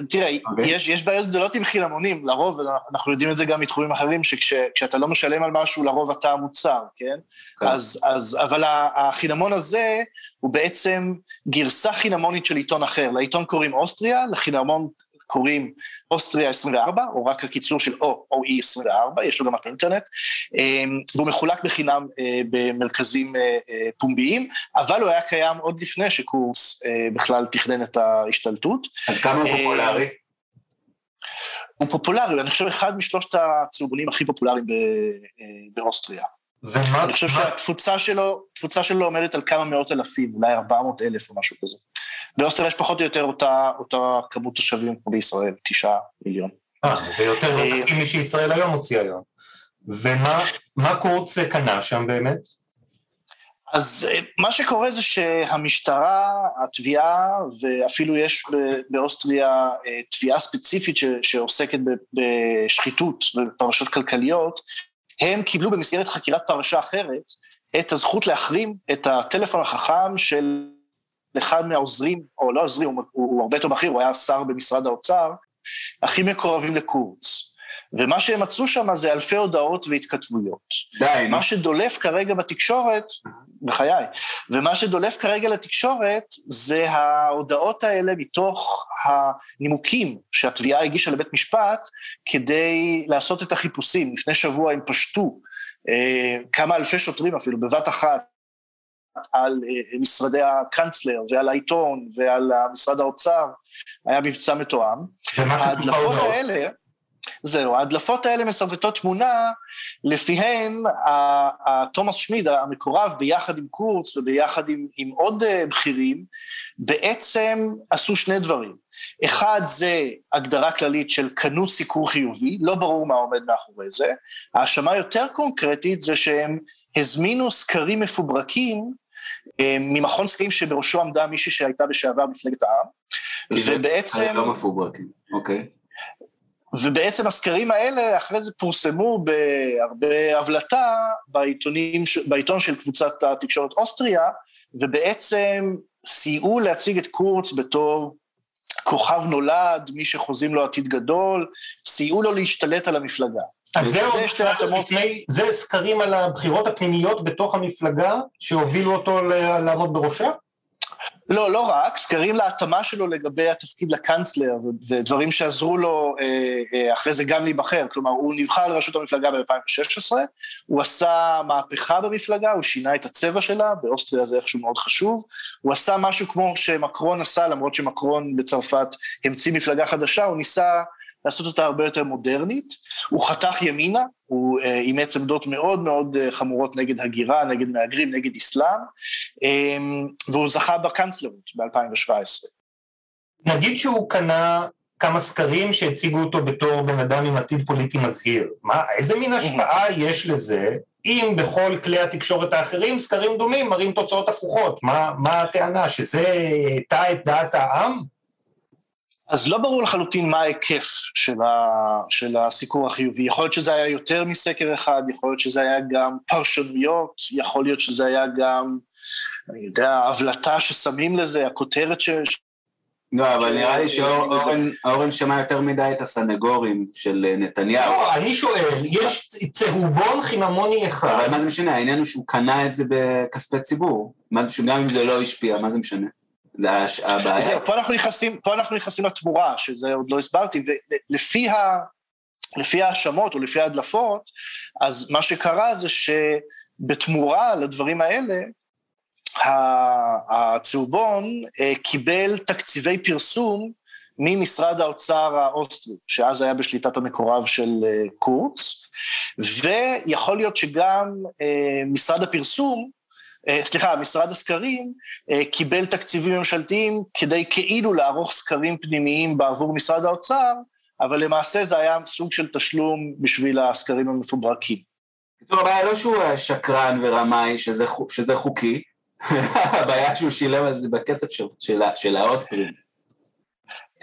תראה, אוקיי. יש, יש בעיות גדולות עם חינמונים, לרוב, אנחנו יודעים את זה גם מתחומים אחרים, שכשאתה לא משלם על משהו, לרוב אתה המוצר, כן? כן. אז, אז, אבל החינמון הזה הוא בעצם גרסה חינמונית של עיתון אחר. לעיתון קוראים אוסטריה, לחינמון קוראים אוסטריה 24, או רק הקיצור של או, OE 24, יש לו גם אפל אינטרנט, אמ, והוא מחולק בחינם אה, במרכזים אה, אה, פומביים, אבל הוא היה קיים עוד לפני שקורס בכלל תכנן את ההשתלטות. עד כמה הוא אה, פופולרי? הוא פופולרי, אני חושב אחד משלושת הצהובונים הכי פופולריים באוסטריה. ומה, אני חושב שהתפוצה שלו, התפוצה שלו עומדת על כמה מאות אלפים, אולי 400 אלף או משהו כזה. באוסטריה יש פחות או יותר אותה, אותה כמות תושבים כמו בישראל, תשעה מיליון. אה, זה יותר אה, נתקים משישראל היום הוציא היום. ומה מה קורץ קנה שם באמת? אז אה, מה שקורה זה שהמשטרה, התביעה, ואפילו יש באוסטריה אה, תביעה ספציפית ש- שעוסקת בשחיתות ובפרשות כלכליות, הם קיבלו במסגרת חקירת פרשה אחרת את הזכות להחרים את הטלפון החכם של אחד מהעוזרים, או לא עוזרים, הוא, הוא הרבה יותר בכיר, הוא היה שר במשרד האוצר, הכי מקורבים לקורץ. ומה שהם מצאו שם זה אלפי הודעות והתכתבויות. די. מה שדולף כרגע בתקשורת, בחיי, ומה שדולף כרגע לתקשורת זה ההודעות האלה מתוך הנימוקים שהתביעה הגישה לבית משפט כדי לעשות את החיפושים. לפני שבוע הם פשטו אה, כמה אלפי שוטרים אפילו בבת אחת על אה, משרדי הקאנצלר ועל העיתון ועל משרד האוצר, היה מבצע מתואם. ההדלפות? האלה, זהו, ההדלפות האלה מסרטטות תמונה, לפיהן תומאס שמיד, המקורב, ביחד עם קורץ וביחד עם, עם עוד אה, בכירים, בעצם עשו שני דברים. אחד זה הגדרה כללית של קנו סיקור חיובי, לא ברור מה עומד מאחורי זה. האשמה יותר קונקרטית זה שהם הזמינו סקרים מפוברקים אה, ממכון סקרים שבראשו עמדה מישהי שהייתה בשעבר מפלגת העם, כי זה ובעצם... לא מפוברקים, אוקיי. ובעצם הסקרים האלה אחרי זה פורסמו בהרבה הבלטה בעיתונים, בעיתון של קבוצת התקשורת אוסטריה, ובעצם סייעו להציג את קורץ בתור כוכב נולד, מי שחוזים לו עתיד גדול, סייעו לו להשתלט על המפלגה. אז זה, זה שתי התאמות. לפני, זה סקרים על הבחירות הפנימיות בתוך המפלגה שהובילו אותו לעמוד בראשה? לא, לא רק, סקרים להתאמה שלו לגבי התפקיד לקאנצלר, ודברים שעזרו לו אה, אה, אחרי זה גם להיבחר. כלומר, הוא נבחר לראשות המפלגה ב-2016, הוא עשה מהפכה במפלגה, הוא שינה את הצבע שלה, באוסטריה זה איכשהו מאוד חשוב. הוא עשה משהו כמו שמקרון עשה, למרות שמקרון בצרפת המציא מפלגה חדשה, הוא ניסה לעשות אותה הרבה יותר מודרנית. הוא חתך ימינה, הוא אה, אימץ עמדות מאוד מאוד אה, חמורות נגד הגירה, נגד מהגרים, נגד אסלאם, אה, והוא זכה בקאנצלרות ב-2017. נגיד שהוא קנה כמה סקרים שהציגו אותו בתור בן אדם עם עתיד פוליטי מזהיר. מה, איזה מין השפעה יש לזה אם בכל כלי התקשורת האחרים סקרים דומים מראים תוצאות הפוכות? מה, מה הטענה? שזה הטה את דעת העם? אז לא ברור לחלוטין מה ההיקף של, ה, של הסיקור החיובי. יכול להיות שזה היה יותר מסקר אחד, יכול להיות שזה היה גם פרשנויות, יכול להיות שזה היה גם, אני יודע, הבלטה ששמים לזה, הכותרת ש... לא, אבל נראה לי שאורן שמע יותר מדי את הסנגורים של נתניהו. לא, אני שואל, יש צהובון חינמוני אחד, אבל מה זה משנה? העניין הוא שהוא קנה את זה בכספי ציבור. מה זה, גם אם זה לא השפיע, מה זה משנה? זה הבעיה. זהו, פה אנחנו נכנסים, פה אנחנו נכנסים לתמורה, שזה עוד לא הסברתי, ולפי ה... לפי ההאשמות או לפי ההדלפות, אז מה שקרה זה שבתמורה לדברים האלה, הצהובון אה, קיבל תקציבי פרסום ממשרד האוצר האוסטרי, שאז היה בשליטת המקורב של אה, קורץ, ויכול להיות שגם אה, משרד הפרסום, סליחה, משרד הסקרים אה, קיבל תקציבים ממשלתיים כדי כאילו לערוך סקרים פנימיים בעבור משרד האוצר, אבל למעשה זה היה סוג של תשלום בשביל הסקרים המפוברקים. בקיצור, הבעיה לא שהוא שקרן ורמאי, שזה, שזה חוקי, הבעיה שהוא שילם על זה בכסף של, של, של האוסטרים.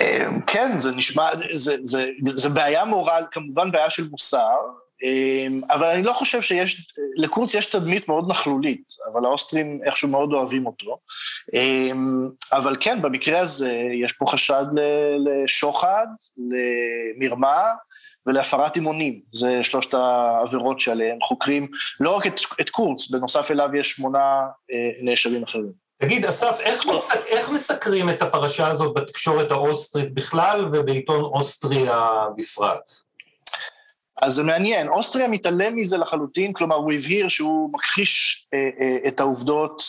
אה, כן, זה נשמע, זה, זה, זה בעיה מורל, כמובן בעיה של מוסר, אה, אבל אני לא חושב שיש, לקורץ יש תדמית מאוד נכלולית, אבל האוסטרים איכשהו מאוד אוהבים אותו. אה, אבל כן, במקרה הזה יש פה חשד לשוחד, למרמה ולהפרת אמונים. זה שלושת העבירות שעליהן חוקרים לא רק את, את קורץ, בנוסף אליו יש שמונה אה, נאשמים אחרים. תגיד, אסף, איך, מסק, איך מסקרים את הפרשה הזאת בתקשורת האוסטרית בכלל ובעיתון אוסטריה בפרט? אז זה מעניין, אוסטריה מתעלם מזה לחלוטין, כלומר הוא הבהיר שהוא מכחיש אה, אה, את העובדות,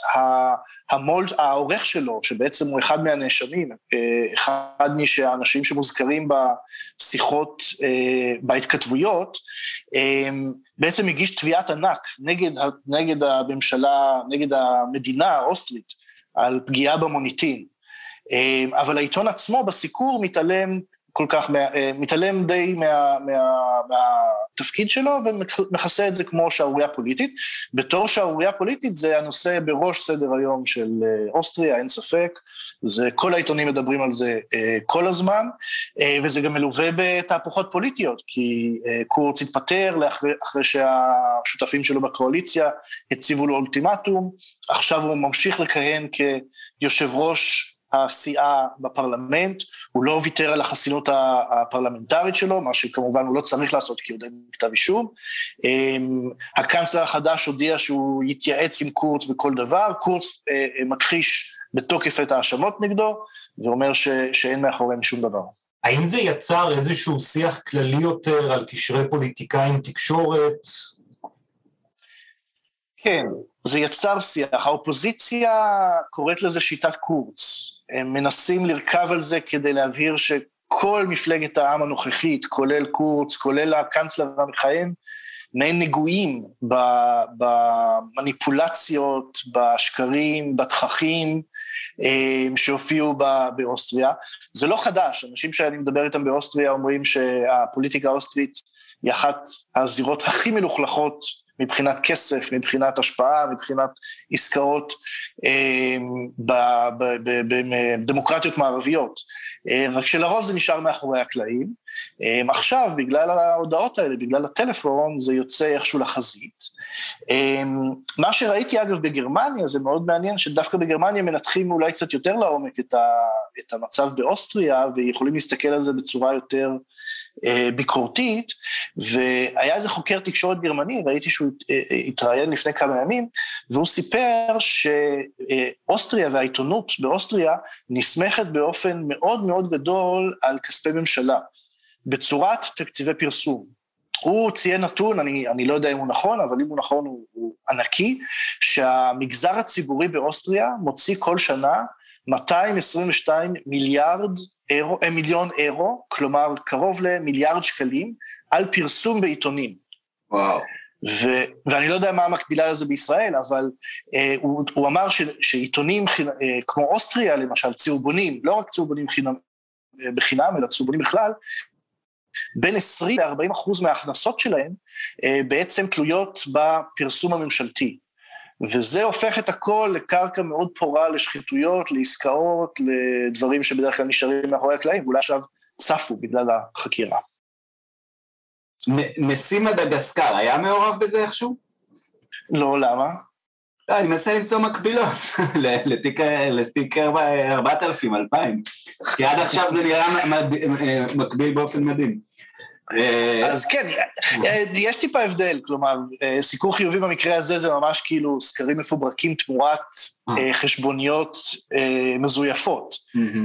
המול, העורך שלו, שבעצם הוא אחד מהנאשמים, אה, אחד מהאנשים שמוזכרים בשיחות, אה, בהתכתבויות, אה, בעצם הגיש תביעת ענק נגד, נגד הממשלה, נגד המדינה האוסטרית, על פגיעה במוניטין. אה, אבל העיתון עצמו בסיקור מתעלם כל כך, אה, מתעלם די מה, מה, מהתפקיד שלו ומכסה את זה כמו שערורייה פוליטית. בתור שערורייה פוליטית זה הנושא בראש סדר היום של אה, אוסטריה, אין ספק. זה, כל העיתונים מדברים על זה אה, כל הזמן, אה, וזה גם מלווה בתהפוכות פוליטיות, כי אה, קורץ התפטר לאחרי, אחרי שהשותפים שלו בקואליציה הציבו לו אולטימטום, עכשיו הוא ממשיך לכהן כיושב ראש הסיעה בפרלמנט, הוא לא ויתר על החסינות הפרלמנטרית שלו, מה שכמובן הוא לא צריך לעשות כי עוד אין כתב אישום. אמ, הקאנצלר החדש הודיע שהוא יתייעץ עם קורץ בכל דבר, קורץ אה, אה, מכחיש בתוקף את ההאשמות נגדו, ואומר ש, שאין מאחוריהם שום דבר. האם זה יצר איזשהו שיח כללי יותר על קשרי פוליטיקאים תקשורת? כן, זה יצר שיח. האופוזיציה קוראת לזה שיטת קורץ. הם מנסים לרכב על זה כדי להבהיר שכל מפלגת העם הנוכחית, כולל קורץ, כולל הקאנצלר המכהן, מעין נגועים במניפולציות, בשקרים, בתככים אה, שהופיעו באוסטריה. זה לא חדש, אנשים שאני מדבר איתם באוסטריה אומרים שהפוליטיקה האוסטרית היא אחת הזירות הכי מלוכלכות מבחינת כסף, מבחינת השפעה, מבחינת עסקאות בדמוקרטיות מערביות. אה, רק שלרוב זה נשאר מאחורי הקלעים. אה, עכשיו, בגלל ההודעות האלה, בגלל הטלפון, זה יוצא איכשהו לחזית. אה, מה שראיתי אגב בגרמניה, זה מאוד מעניין, שדווקא בגרמניה מנתחים אולי קצת יותר לעומק את המצב באוסטריה, ויכולים להסתכל על זה בצורה יותר ביקורתית, והיה איזה חוקר תקשורת גרמני, ראיתי שהוא התראיין לפני כמה ימים, והוא סיפר שאוסטריה והעיתונות באוסטריה נסמכת באופן מאוד מאוד גדול על כספי ממשלה, בצורת תקציבי פרסום. הוא ציין נתון, אני, אני לא יודע אם הוא נכון, אבל אם הוא נכון הוא, הוא ענקי, שהמגזר הציבורי באוסטריה מוציא כל שנה 222 מיליארד אירו, מיליון אירו, כלומר קרוב למיליארד שקלים, על פרסום בעיתונים. וואו. ו, ואני לא יודע מה המקבילה לזה בישראל, אבל אה, הוא, הוא אמר ש, שעיתונים חינה, אה, כמו אוסטריה למשל, צהובונים, לא רק צהובונים חינם, אה, בחינם, אלא צהובונים בכלל, בין 20 ל-40 אחוז מההכנסות שלהם אה, בעצם תלויות בפרסום הממשלתי. וזה הופך את הכל לקרקע מאוד פורה לשחיתויות, לעסקאות, לדברים שבדרך כלל נשארים מאחורי הקלעים, ואולי עכשיו צפו בגלל החקירה. נשיא מדגסקר היה מעורב בזה איכשהו? לא, למה? לא, אני מנסה למצוא מקבילות לתיק, לתיק 4,000, 2,000, כי עד עכשיו זה נראה מקביל באופן מדהים. אה, אז כן, אה, יש טיפה הבדל, כלומר, אה, סיקור חיובי במקרה הזה זה ממש כאילו סקרים מפוברקים תמורת חשבוניות מזויפות.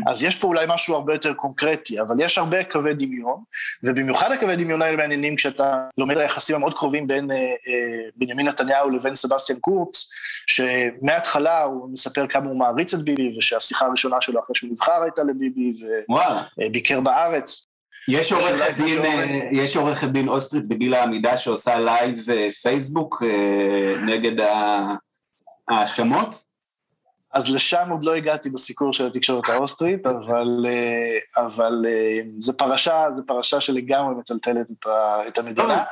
אז יש פה אולי משהו הרבה יותר קונקרטי, אבל יש הרבה קווי דמיון, ובמיוחד הקווי דמיון האלה מעניינים כשאתה לומד על היחסים המאוד קרובים בין בנימין נתניהו לבין סבסטיאן קורץ, שמההתחלה הוא מספר כמה הוא מעריץ את ביבי, ושהשיחה הראשונה שלו אחרי שהוא נבחר הייתה לביבי. וביקר בארץ. יש עורכת שאולי דין, מישהו אה, יש עורכת דין אוסטרית בגיל העמידה שעושה live אה, פייסבוק אה, נגד ההאשמות? אז לשם עוד לא הגעתי בסיקור של התקשורת האוסטרית, אבל, אבל זו פרשה, זו פרשה שלגמרי מטלטלת את, ה, את המדינה.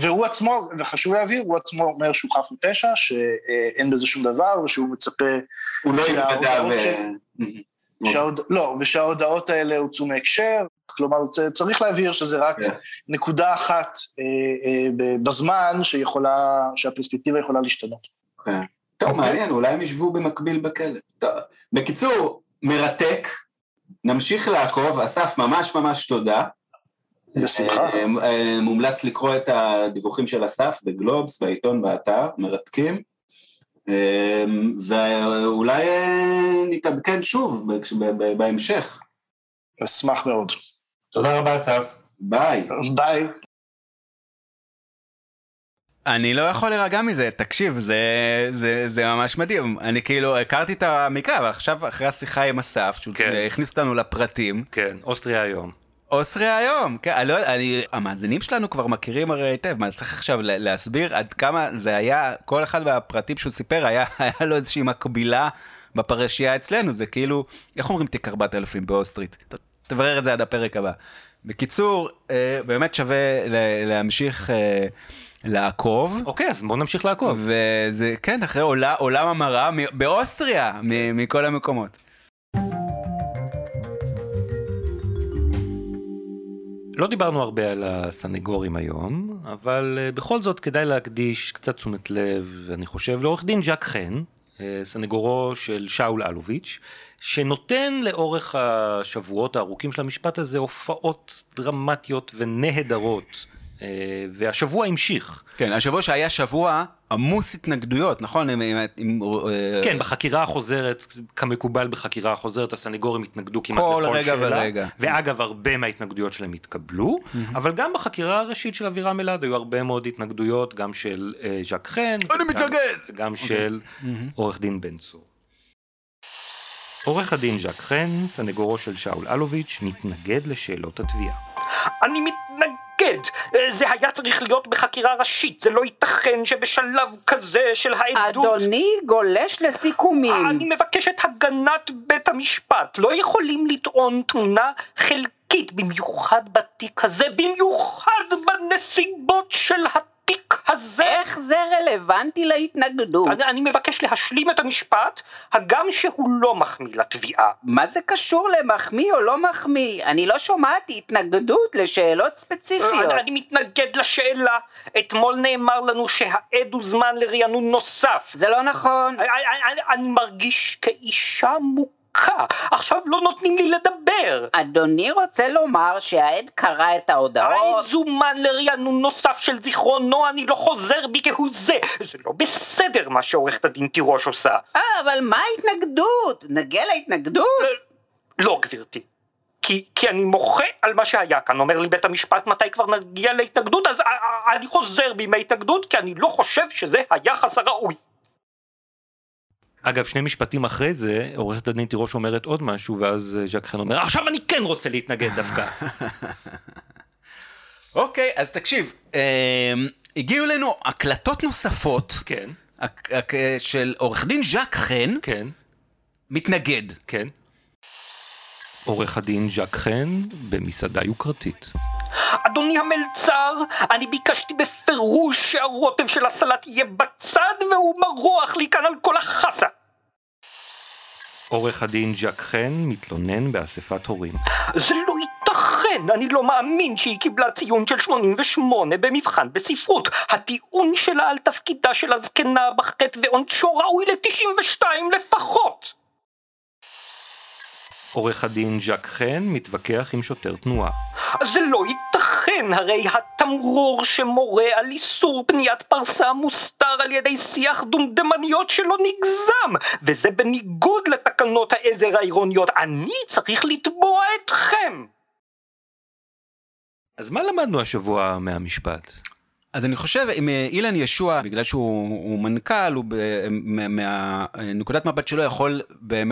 והוא עצמו, וחשוב להבהיר, הוא עצמו אומר שהוא חף מפשע, שאין בזה שום דבר, ושהוא מצפה, הוא לא ייפגע ו... מהמם. שההוד... לא, ושההודעות האלה הוצאו מהקשר, כלומר צריך להבהיר שזה רק כן. נקודה אחת אה, אה, בזמן שיכולה, שהפרספקטיבה יכולה להשתנות. כן. טוב, מעניין, אולי הם ישבו במקביל בכלא. טוב. בקיצור, מרתק, נמשיך לעקוב, אסף, ממש ממש תודה. בשמחה. אה, אה, מומלץ לקרוא את הדיווחים של אסף בגלובס, בעיתון, באתר, מרתקים. אה, ואולי נתעדכן שוב בהמשך. אשמח מאוד. תודה רבה אסף. ביי. ביי. אני לא יכול להירגע מזה, תקשיב, זה, זה, זה ממש מדהים. אני כאילו הכרתי את המקרה, אבל עכשיו, אחרי השיחה עם אסף, שהוא כן. הכניס אותנו לפרטים, כן, אוסטריה היום. אוסטריה היום, כן, אני לא, אני, המאזינים שלנו כבר מכירים הרי היטב, מה, צריך עכשיו לה- להסביר עד כמה זה היה, כל אחד מהפרטים שהוא סיפר, היה, היה לו איזושהי מקבילה בפרשייה אצלנו, זה כאילו, איך אומרים תיק 4000 באוסטרית? תברר את זה עד הפרק הבא. בקיצור, אה, באמת שווה ל- להמשיך אה, לעקוב. אוקיי, אז בואו נמשיך לעקוב. וזה, כן, אחרי עולה, עולם המראה באוסטריה, מ- מכל המקומות. לא דיברנו הרבה על הסנגורים היום, אבל אה, בכל זאת כדאי להקדיש קצת תשומת לב, אני חושב, לעורך דין ז'אק חן, אה, סנגורו של שאול אלוביץ', שנותן לאורך השבועות הארוכים של המשפט הזה הופעות דרמטיות ונהדרות, אה, והשבוע המשיך. כן, השבוע שהיה שבוע עמוס התנגדויות, נכון? עם, עם, עם, אה, כן, בחקירה החוזרת, כמקובל בחקירה החוזרת, הסנגורים התנגדו כמעט כל לכל רגע שאלה. ורגע. ואגב, הרבה מההתנגדויות שלהם התקבלו, אבל גם בחקירה הראשית של אבירם אלעד היו הרבה מאוד התנגדויות, גם של אה, ז'אק חן. אני מתנגד! וגם של עורך דין בן צור. עורך הדין ז'אק חן, סנגורו של שאול אלוביץ', מתנגד לשאלות התביעה. אני מתנגד. זה היה צריך להיות בחקירה ראשית, זה לא ייתכן שבשלב כזה של העדות... אדוני גולש לסיכומים. אני מבקש את הגנת בית המשפט. לא יכולים לטעון תמונה חלקית, במיוחד בתיק הזה, במיוחד בנסיבות של התיק הזה. איך זה רלוונטי להתנגדות? אני, אני מבקש להשלים את המשפט, הגם שהוא לא מחמיא לתביעה. מה זה קשור למחמיא או לא מחמיא? אני לא שומעת התנגדות לשאלות ספציפיות. אני, אני מתנגד לשאלה. אתמול נאמר לנו שהעד הוזמן לרענון נוסף. זה לא נכון. אני, אני, אני מרגיש כאישה מוכה. עכשיו לא נותנים לי לדבר. אדוני רוצה לומר שהעד קרא את העד ההודעות? זומן לרענון נוסף של זיכרונו, אני לא חוזר בי כהוא זה. זה לא בסדר מה שעורכת הדין תירוש עושה. אה, אבל מה ההתנגדות? נגיע להתנגדות? לא, גברתי. כי, כי אני מוחה על מה שהיה כאן, אומר לי בית המשפט מתי כבר נגיע להתנגדות, אז א- א- אני חוזר בי מההתנגדות, כי אני לא חושב שזה היחס הראוי. אגב, שני משפטים אחרי זה, עורכת הדין תירוש אומרת עוד משהו, ואז אה, ז'אק חן אומר, עכשיו אני כן רוצה להתנגד דווקא. אוקיי, אז תקשיב, אה, הגיעו אלינו הקלטות נוספות כן, של עורך דין ז'אק חן, כן, מתנגד. כן. עורך הדין ז'אק חן במסעדה יוקרתית. אדוני המלצר, אני ביקשתי בפירוש שהרוטב של הסלט יהיה בצד והוא מרוח לי כאן על כל החסה. עורך הדין ז'אק חן מתלונן באספת הורים. זה לא ייתכן, אני לא מאמין שהיא קיבלה ציון של 88 במבחן בספרות. הטיעון שלה על תפקידה של הזקנה בחטא ועונשו ראוי ל-92 לפחות. עורך הדין ז'אק חן מתווכח עם שוטר תנועה. זה לא ייתכן, כן, הרי התמרור שמורה על איסור פניית פרסה מוסתר על ידי שיח דומדמניות שלא נגזם, וזה בניגוד לתקנות העזר העירוניות. אני צריך לתבוע אתכם. אז מה למדנו השבוע מהמשפט? אז אני חושב, אם אה, אילן ישוע, בגלל שהוא הוא מנכ"ל, הוא מהנקודת מבט שלו יכול,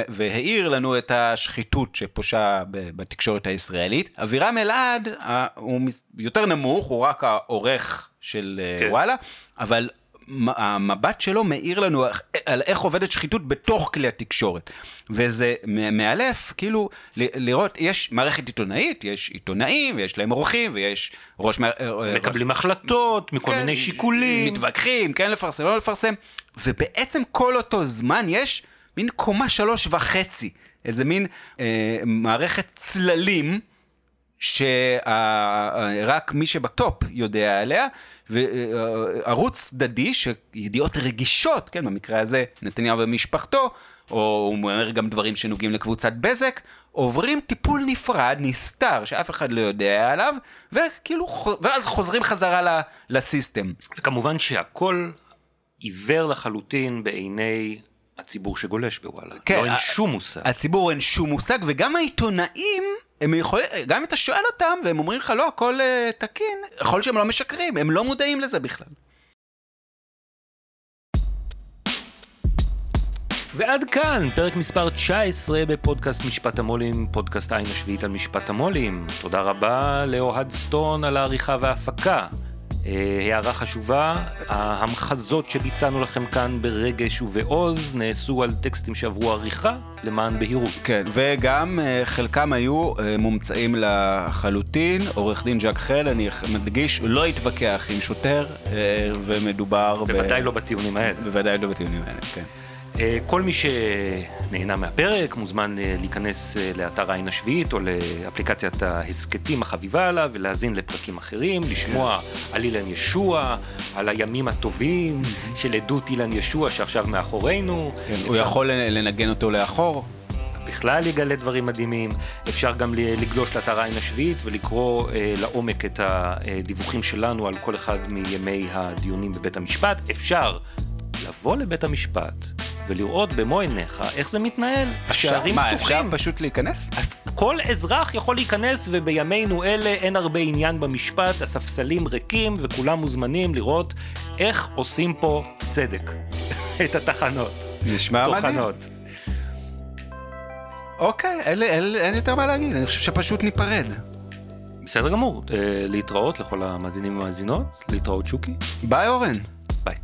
והאיר לנו את השחיתות שפושה בתקשורת הישראלית. אבירם אלעד, הוא יותר נמוך, הוא רק העורך של אה, כן. וואלה, אבל המבט שלו מאיר לנו על איך עובדת שחיתות בתוך כלי התקשורת. וזה מאלף, כאילו, לראות, יש מערכת עיתונאית, יש עיתונאים, ויש להם עורכים, ויש ראש... אה, אה, מקבלים ראש... החלטות מכל כן, מיני שיקולים. מתווכחים, כן לפרסם, לא לפרסם. ובעצם כל אותו זמן יש מין קומה שלוש וחצי, איזה מין אה, מערכת צללים. שרק מי שבטופ יודע עליה, וערוץ צדדי, שידיעות רגישות, כן, במקרה הזה נתניהו ומשפחתו, או הוא אומר גם דברים שנוגעים לקבוצת בזק, עוברים טיפול נפרד, נסתר, שאף אחד לא יודע עליו, וכאילו, ואז חוזרים חזרה לסיסטם. וכמובן שהכל עיוור לחלוטין בעיני הציבור שגולש בוואלה. כן, לא אין שום מושג. הציבור אין שום מושג, וגם העיתונאים... הם יכולים, גם אם אתה שואל אותם והם אומרים לך לא, הכל uh, תקין, יכול להיות שהם לא משקרים, הם לא מודעים לזה בכלל. ועד כאן, פרק מספר 19 בפודקאסט משפט המו"לים, פודקאסט עין השביעית על משפט המו"לים. תודה רבה לאוהד סטון על העריכה וההפקה. אה, הערה חשובה, ההמחזות שביצענו לכם כאן ברגש ובעוז נעשו על טקסטים שעברו עריכה למען בהירות. כן, וגם אה, חלקם היו אה, מומצאים לחלוטין. עורך דין ג'ק חל, אני מדגיש, לא התווכח עם שוטר, ומדובר... בוודאי ב... לא בטיעונים האלה. בוודאי לא בטיעונים האלה, כן. אה, כל מי שנהנה מהפרק מוזמן אה, להיכנס אה, לאתר העין השביעית או לאפליקציית ההסכתים החביבה עליו ולהאזין לפרקים אחרים, לשמוע על אילן ישוע, על הימים הטובים של עדות אילן ישוע שעכשיו מאחורינו. כן, אפשר... הוא יכול לנגן אותו לאחור. בכלל יגלה דברים מדהימים, אפשר גם לגלוש לאתר העין השביעית ולקרוא אה, לעומק את הדיווחים שלנו על כל אחד מימי הדיונים בבית המשפט. אפשר לבוא לבית המשפט ולראות במו עיניך איך זה מתנהל. השערים פתוחים. מה, אפשר פשוט להיכנס? כל אזרח יכול להיכנס, ובימינו אלה אין הרבה עניין במשפט, הספסלים ריקים, וכולם מוזמנים לראות איך עושים פה צדק. את התחנות. נשמע מדהים. אוקיי, אין, אין, אין יותר מה להגיד, אני חושב שפשוט ניפרד. בסדר גמור, אה, להתראות לכל המאזינים והמאזינות, להתראות שוקי. ביי אורן. ביי.